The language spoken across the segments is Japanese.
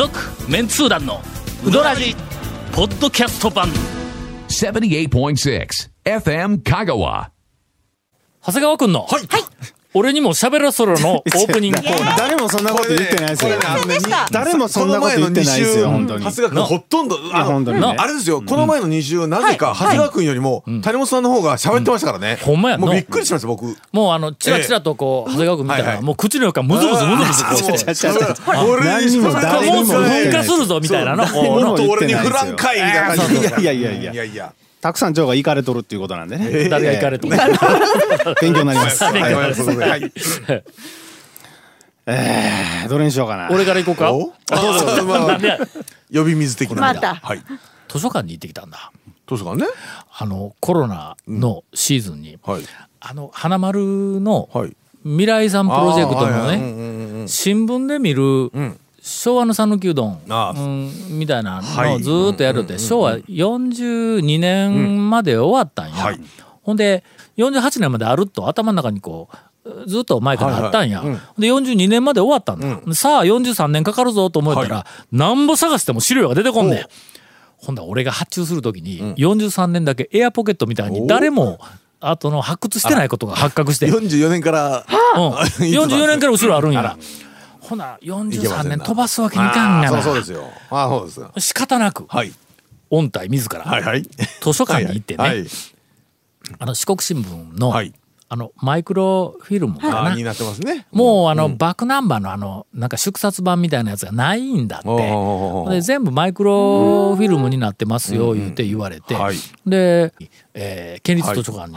続メンツー団のウドラジポッドキャスト版78.6 FM Kagawa. 長谷川君の、はい。俺にも喋らそろの オープニングコーナー。誰もそんなこと言ってないですよ。誰もそんなこと言ってないですよ、本当に。前の二週長谷川君ほとんど、あ本当にね。あれですよ、この前の2週、なぜか長谷川君よりも、谷本さんの方が喋ってましたからね。ほんまやな。もうびっくりしました、僕。もうあのチラチラとこう長谷川君見たら、はいはい。もう口の中ムズムズムズムズこうして。ちゃちゃちゃ俺何にも誰にも噴火するぞみたいなの。そうこうの誰にも俺にフランかいみたいな感じいや。いやいやいやいや。たくさん蝶が行かれとるっていうことなんでね。誰が行かれと 勉強になります。はいえーどれにしようかな。俺から行こうか？どうぞまあ呼び水的な。またはい。図書館に行ってきたんだどうですかね。あのコロナのシーズンに、はい。あの花丸のはい。未来さんプロジェクトのね、あーはいはいうんうんうん新聞で見る、ん昭和の讃岐うどん、みたいなはい。のをずーっとやるって、昭和42年まで終わったんや、はい。ほんで48年まであると頭の中にこうずっと前からあったんや、はいはいうん。で42年まで終わったんだ、さあ43年かかるぞと思ったら、なんぼ探しても資料が出てこんねん。ほんだら俺が発注する時に43年だけエアポケットみたいに誰も後の発掘してないことが発覚して、うん、44年から。44年から後ろあるんや ほな43年飛ばすわけにいかんがな。そうそうですよ。ああ、そうですよ。仕方なくはい。音体自ら、はいはい。図書館に行ってね、はい。あの四国新聞の、はい。あのマイクロフィルムかな、なってますね。もうあの、バックナンバーのあのなんか縮刷版みたいなやつがないんだって。で全部マイクロフィルムになってますよ言って言われて、はい。で、えー県立図書館に、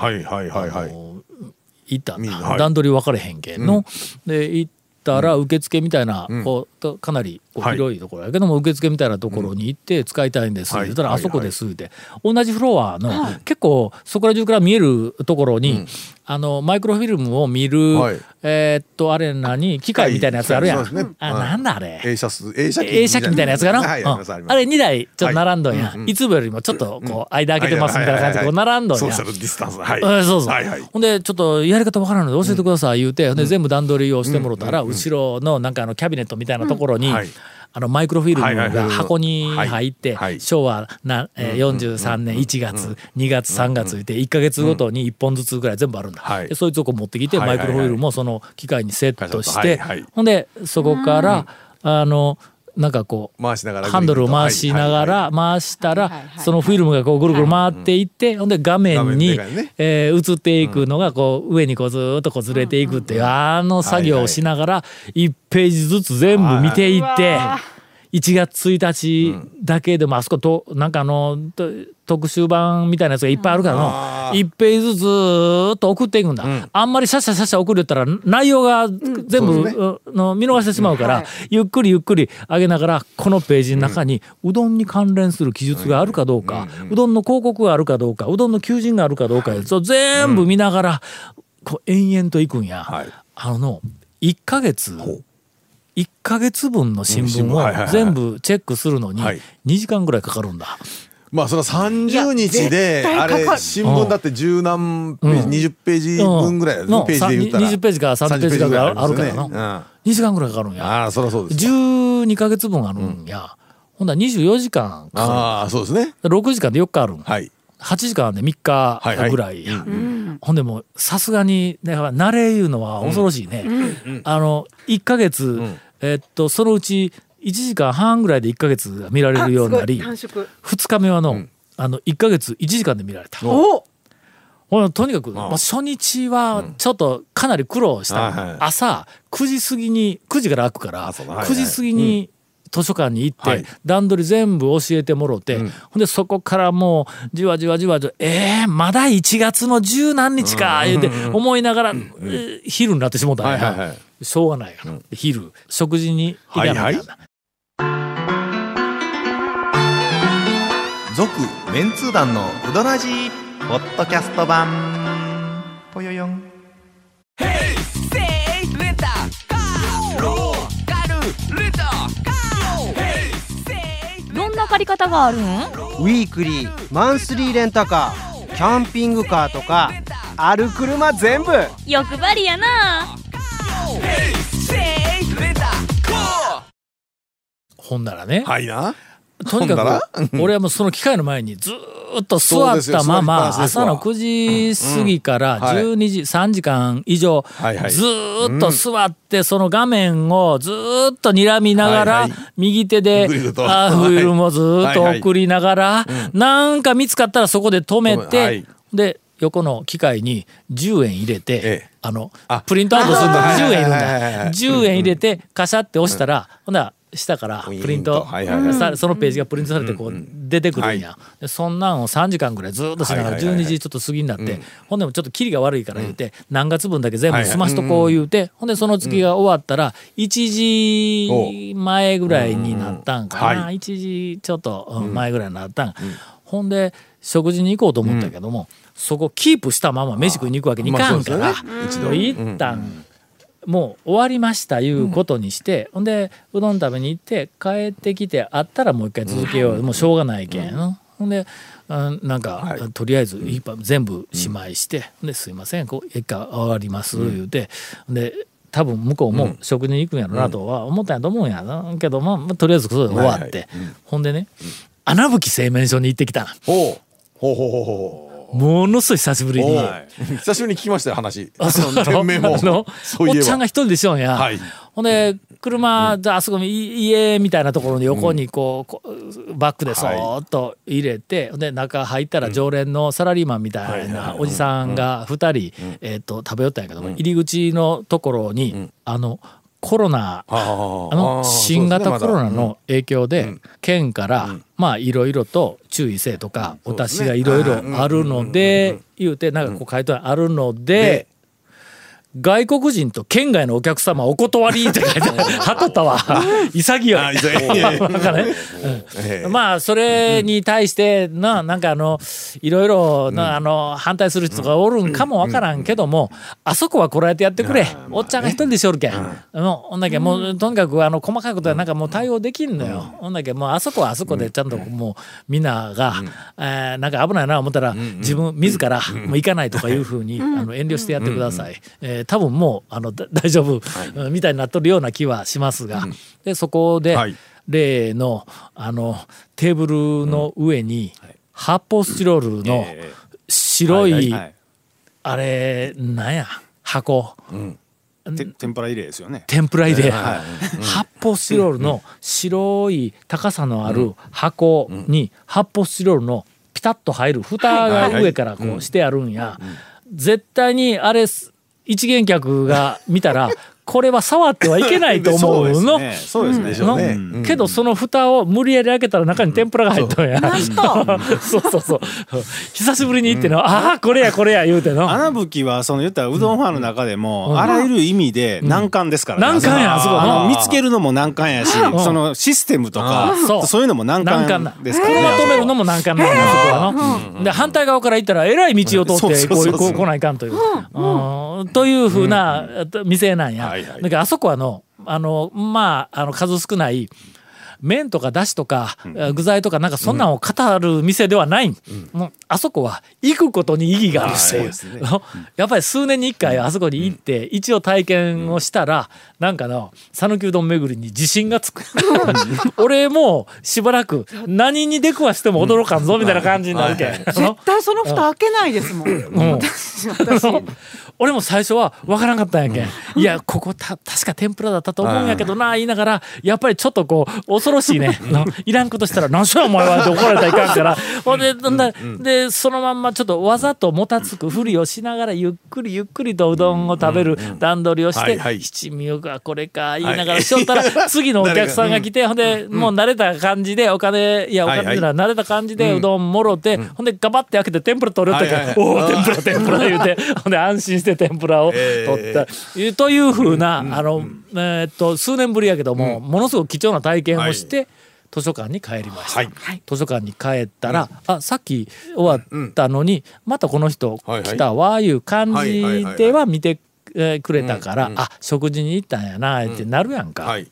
行った。段取り分かれへんけんの、で行ったら受付みたいな、こうとかなり広いところやけども、受付みたいなところに行って使いたいんですってったら、はいあそこですって、同じフロアの、結構そこら中から見えるところに、あのマイクロフィルムを見る、はい。えーっとあれ何機械みたいなやつあるやん、あはい。なんだあれ。映写数、映写機。みたいな。やつがな、はい、あれ2台ちょっと並んどんや、はい。つもよりもちょっとこう間開けてますみたいな感じでこう並んどんや。ソーシャルディスタンス。はい。うんそうそう。ほんでちょっとやり方わからんので教えてください言うて、で全部段取りをしてもろたら、後ろのなんかあのキャビネットみたいなところに、はい。あのマイクロフィルムが箱に入って、昭和な、えー、43年1月、2月3月言って1か月ごとに1本ずつぐらい全部あるんだ、はい。でそいつをこう持ってきて、マイクロフィルムをその機械にセットして、ほんでそこから、あのなんかこう回しながらハンドルを回しながら回したらそのフィルムがこうぐるぐる回っていってほんで画面画に映っていくのがこう上にこうずーっとこうずれていくっていうあの作業をしながら1ページずつ全部見ていって1月1日だけでもあそことなんかあのと特集版みたいなやつがいっぱいあるからの1ページずつずーっと送っていくんだ。あんまりシャッシャシャッシャ送るったら内容が全部うの見逃してしまうからゆっくりゆっくり上げながらこのページの中にうどんに関連する記述があるかどうかうどんの広告があるかどうかうどんの求人があるかどうかそう全部見ながらこう延々といくんや。はい。あの1ヶ月1ヶ月分の新聞を全部チェックするのにはい。2時間ぐらいかかるんだ。まあその30日であれ新聞だって十何ペーうん。ジ20ページ分ぐらいだのね。ページで言ったら。20ページから30ページぐらいあるからな。30ページぐらいありますよね。2時間ぐらいかかるんうん。や。ああそりゃそうです12ヶ月分あるんや。ほんだら24時間かかああそうですね。る。6時間で4日あるん。はい。8時間で3日はいはい。ぐらい。や、ほんでもうさすがにだから慣れいうのは恐ろしいね、あの1ヶ月、えっとそのうち1時間半ぐらいで1ヶ月が見られるようになり短縮。2日目はの,、あの1ヶ月1時間で見られた。とにかく、まあ、初日はちょっとかなり苦労した、はいはい。朝9時過ぎに9時から開くから、そうだ。はいはい。9時過ぎに図書館に行って、はい。段取り全部教えてもろて、ほんでそこからもうじわじわじわじわえー、まだ1月の十何日か言うて思いながら、えー昼になってしもたんや、はいはいはいしょうがないから、昼食事に行かなきゃな、はいはい続メンツー団のウドラジーポッドキャスト版。ぽよよん。どんな借り方があるんウィークリーマンスリーレンタカーキャンピングカーとかある車全部。欲張りやなほんならね、はいな。とにから？く俺はもうその機械の前にずーっと座ったまま朝の9時過ぎからうん。はい。12時3時間以上ずーっと座ってその画面をずーっと睨みながら右手でフィルムをずーっと送りながらなんか見つかったらそこで止めはてい。で横の機械に10円入れて、ええ。あのあ。プリントアウトするのにあー10円いるんだ。10円入れてカシャって押したら、ほんなら下からプリント。はいはいそのページがプリントされてこう出てくるんや、はでそんなんを3時間ぐらいずっとしながらはいはいはいはい。12時ちょっと過ぎになって、ほんでもちょっとキリが悪いから言うて、何月分だけ全部済ましとこう言うて、ほんでその月が終わったら1時前ぐらいになったんかな、う。んは1時ちょっとうん前ぐらいになったん、ほんで食事に行こうと思ったけども、そこキープしたまま飯食いに行くわけにいかんから、まあ一度。一旦、もう終わりましたいうことにして、ほんでうどん食べに行って帰ってきてあったらもう一回続けよう、もうしょうがないけん、ほんでうんなんか、とりあえず全部しまいして「ほんですいませんこう一回終わります」言うて、で多分向こうも食事に行くんやろなとは思ったんやと思うんやな。けど、まあまあ、とりあえずそれで終わって、はいほんでね穴吹製麺所に行ってきたほう。ほうほうほうほう。ものすごい久しぶりに。久しぶりに聞きましたよ話。あそう。店名も。あのおっちゃんが一人でしょんや、はい。ほんで車であそこ家みたいなところに横にこう,、バックでそーっと入れて、で中入ったら常連のサラリーマンみたいなおじさんが2人、えー、と食べよったんやけども、入り口のところに、あのコロナああの新型コロナの影響で県からまあいろいろと注意せえとかお達しがいろいろあるので言うてなんかこう回答あるので外国人と県外のお客様お断りって書いて はっとったわ。潔い。ね。ええ。まあそれに対してななんかあのいろいろなあの反対する人がおるんかもわからんけどもあそこはこらえてやってくれ。おっちゃんが一人でしょるけん。ほんだけもうとにかくあの細かいことはなんかもう対応できんのよ。ほんだけもうあそこはあそこでちゃんともうみんながえーなんか危ないな思ったら自分自らもう行かないとかいうふうにあの遠慮してやってください。えー多分もうあのだ 大丈夫うんみたいになっとるような気はしますがでそこではい。例のあのテーブルの上に発泡スチロールの白いはいあれなんや箱。て天ぷら入れですよね。天ぷら入れ。発泡スチロールの白い高さのある箱に発泡スチロールのピタッと入る蓋が上からこうしてあるんや。絶対にあれ一元客が見たらこれは触ってはいけないと思うの。ね。そうですね。けどその蓋を無理やり開けたら中に天ぷらが入ったんや。そう。そうそう。久しぶりに行っての、ああこれやこれや言うての。穴吹きはその言ったらうどんファンの中でもあらゆる意味で難関ですからね。難関やあのの見つけるのも難関やしそのシステムとかそう。そう。いうのも難難関ですからね。車止めるのも難関なんだそこはの。で反対側から行ったらえらい道を通ってこう来ないかんという。うん。というふうな店なんや。はいはい。だからあそこはのあのまああの数少ない。麺とかだしとか、具材とかなんかそんなんを語る店ではない、もうあそこは行くことに意義がある。っていうやっぱり数年に一回あそこに行って一応体験をしたらなんかの讃岐うどん巡りに自信がつく。俺もうしばらく何に出くわしても驚かんぞみたいな感じになるけん、あの絶対その蓋開けないですもん。うん。私私俺も最初は分からんかったんやけん、いやここた確か天ぷらだったと思うんやけどな言いながらやっぱりちょっとこう恐ろしいね。のいらんことしたら「何しろお前は」って怒られたらいかんから。ほんでなんだでそのまんまちょっとわざともたつくふりをしながらゆっくりゆっくりとうどんを食べる段取りをしてはいはい「七味がこれか」言いながらしよったら次のお客さんが来てほんでもう慣れた感じでお金いやお金ない慣れた感じでうどんもろてほんでガバって開けて天ぷら取れよったけはいはいどおお天ぷら天ぷら言うてほんで安心して天ぷらを取った、というふうな、あの、えーっと数年ぶりやけども、ものすごく貴重な体験をして、図書館に帰りました、はい。図書館に帰ったら、あさっき終わったのに、またこの人はいはい。来たわいう感はいはいはいはいじでは見てえーくれたから、うんうんあ食事に行ったんやなってなるやんか。はい。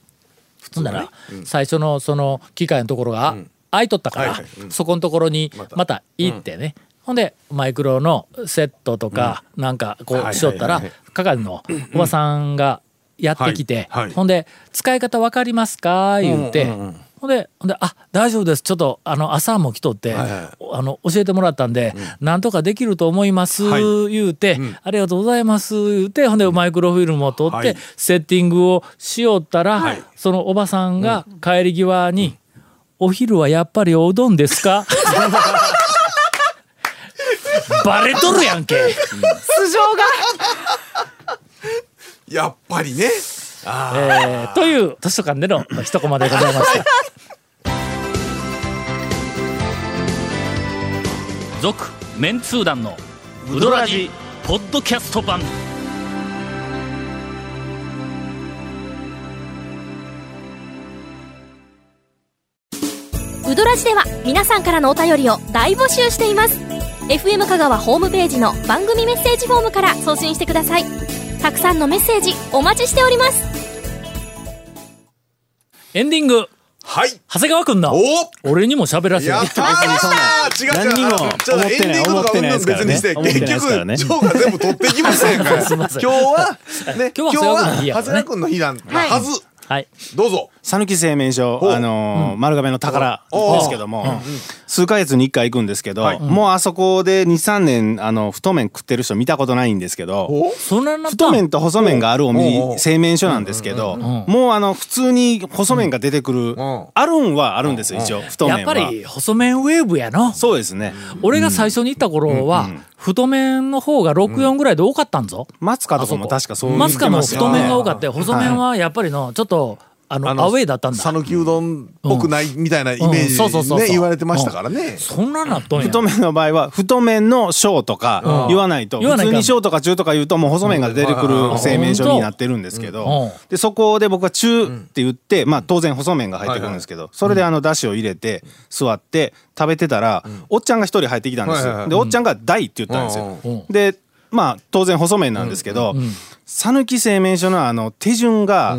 ほんなら、最初のその機械のところが空いとったから、はいはい。うん。そこのところにまた行ってね、ほんでマイクロのセットとかなんかこはいうしよったら係のおばさんがやってきて、ほんで「使い方わかりますか?」言うて、ほんでほんで「あ大丈夫です。ちょっとあの朝も来とって、あの教えてもらったんで、なんとかできると思います」言うて、ありがとうございます」言うてほんでマイクロフィルムを取って、はい。セッティングをしよったら、そのおばさんが帰り際に「お昼はやっぱりおうどんですか?」バレとるやんけ。素性がやっぱりねえーという図書館での一コマでございました。続メンツー団のウドラジポッドキャスト版。ウドラジでは皆さんからのお便りを大募集しています FM 香川ホームページの番組メッセージフォームから送信してください。たくさんのメッセージお待ちしております。エンディング。はい。長谷川くんのお俺にも喋らせて。やったー。違う違う。何にも思ってないエンディングとか思ってなですからね。結局ジョーが全部取っていきませんから。すいません。今日はね今日は長谷川君の日なんはず。はい。どうぞ。讃岐製麺所、おあのー丸亀の宝ですけども、数ヶ月に1回行くんですけど、はい。もうあそこで23年あの太麺食ってる人見たことないんですけど太麺と細麺があるお店う製麺所なんですけどもうあの普通に細麺が出てくるん。あるんはあるんですよ一応太麺は。やっぱり細麺ウェーブやの？そうですね。俺が最初に行った頃は、太麺の方が64ぐらいで多かったんぞ。松川とかも確かそう松川の太麺が多かっったよ。細麺はやっぱりのちょっとあのあのアウェイだったんだ。讃岐うどんっぽくないみたいなイメージね言われてましたからね。そんななっとんや。太麺の場合は太麺の小とか言わないと普通に小とか中とか言うともう細麺が出てくる製麺所になってるんですけうん。どでそこで僕は中って言ってまあ当然細麺が入ってくるんですけどそれであのだしを入れて座って食べてたらおっちゃんが一人入ってきたんですはいはいはい。よでおっちゃんが「大」って言ったんですよ。うん。でまあ当然細麺なんですけど讃岐製麺所のあの手順が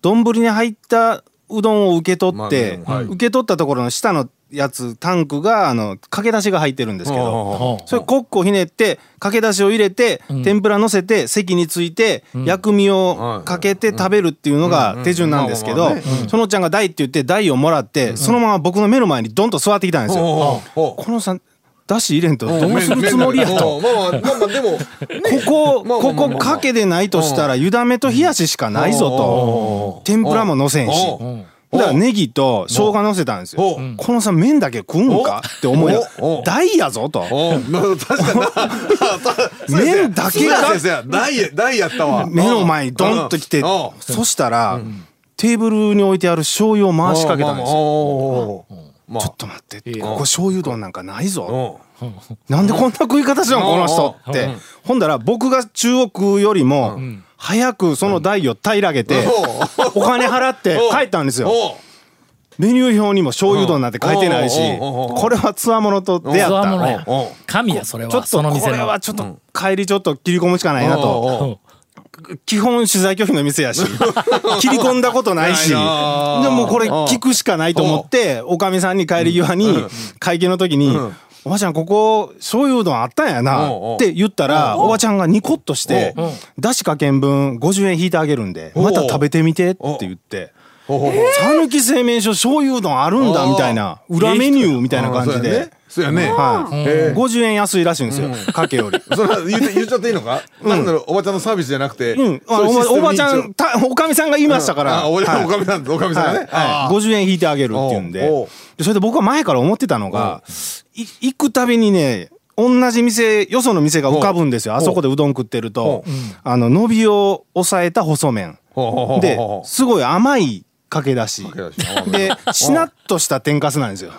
丼に入ったうどんを受け取って受け取ったところの下のやつタンクがあのかけだしが入ってるんですけどそれコックをひねってかけだしを入れて天ぷら乗せて席について薬味をかけて食べるっていうのが手順なんですけどうん。うん。まあまそのちゃんが台って言って台をもらってそのまま僕の目の前にドンと座ってきたんですよ。このさんだし入れんとどおううするつもりやと。まあまあでもここまあまあまあまあ。ここかけでないとしたら湯だめと冷やししかないぞと。天ぷらものせんし。だからネギと生姜のせたんですよ。このさ麺だけ食うんかって思い大やぞと。麺だけが大や大やったわ。目の前にドンと来てそしたらテーブルに置いてある醤油を回しかけたんですよ。よまあ。ちょっと待ってここ醤油丼なんかないぞ。なんでこんな食い方しよんこの人って。ほんだら僕が中国食うよりも早くその台を平らげてお金払って帰ったんですよ。メニュー表にも醤油丼なんて書いてないしこれはつわものと出会った。神やそれちょっとこれのはちょっと帰りちょっと切り込むしかないなと基本取材拒否の店やし 切り込んだことないし。でもこれ聞くしかないと思っておかみさんに帰り際に会計の時に「おばちゃんここ醤油うどんあったんやな」って言ったらおばちゃんがニコッとして「だしかけん分50円引いてあげるんでまた食べてみて」って言って。讃岐製麺所醤油うどんあるんだみたいな裏メニューみたいな感じで。そうやね。はい。へえ50円安いらしいんですよ。かけより。それは言っちゃっていいのか？なんだろうおばちゃんのサービスじゃなくてうん、あおばちゃん、たおかみさんが言いましたから。あおかみさんおかみさんがね。はい。50円引いてあげるっていうんで。それで僕は前から思ってたのがい行くたびにね同じ店よその店が浮かぶんですよ。あそこでうどん食ってると。あの伸びを抑えた細麺。ですごい甘いかけだし。けだし。甘めでしなっとした天かすなんですよ。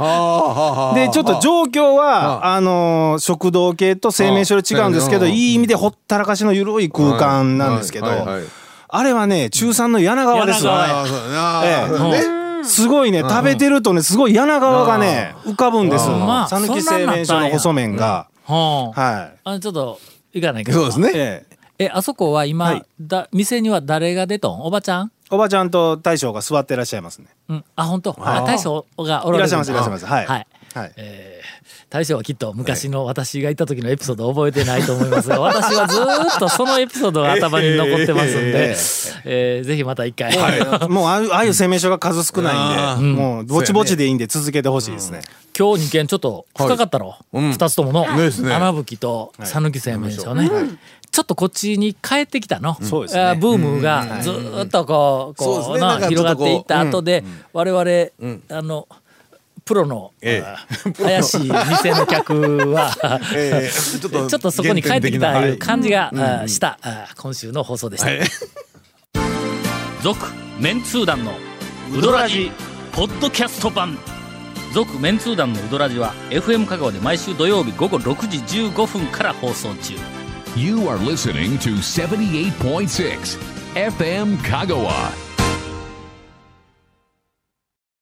でちょっと状況はあ。のー食堂系と製麺所で違うんですけどうんいい意味でほったらかしの緩い空間なんですけどはいはいはいあれはね中3の柳川ですよ柳ああそうだなええそうだねすごいね食べてるとねすごい柳川がね浮かぶんですまあ讃岐製麺所の細麺が。はい。あちょっと行かないけど。そうですね。ええ。えあそこは今、はい。だ店には誰が出とん？おばちゃん？おばちゃんと大将が座ってらっしゃいますね。うん。あ本当？あ大将がおられるいらっしゃいますいらっしゃいます。はいはい。はい大将はきっと昔の私がいた時のエピソードを覚えてないと思いますが 私はずーっとそのエピソードが頭に残ってますんで、えーぜひまた一回、もうああいうああいう声明書が数少ないんで、もうぼちぼちでいいんで続けてほしいですね。今日2件ちょっと深かったろ、うん2つともの。ね。穴吹きと讃岐製麺所ね、ちょっとこっちに帰ってきたの、そうでブームがずーっとこう,、こうね。広がっていった後で、我々、あのプロの、ええ。怪しい店の客は、えーちょっと ちょっとそこに帰ってきたいう感じが、あーした、あー今週の放送でした。続、メンツー団のウドラジポッドキャスト版。続メンツー団のウドラジは FM 香川で毎週土曜日午後6時15分から放送中。You are listening to 78.6 FM Kagawa.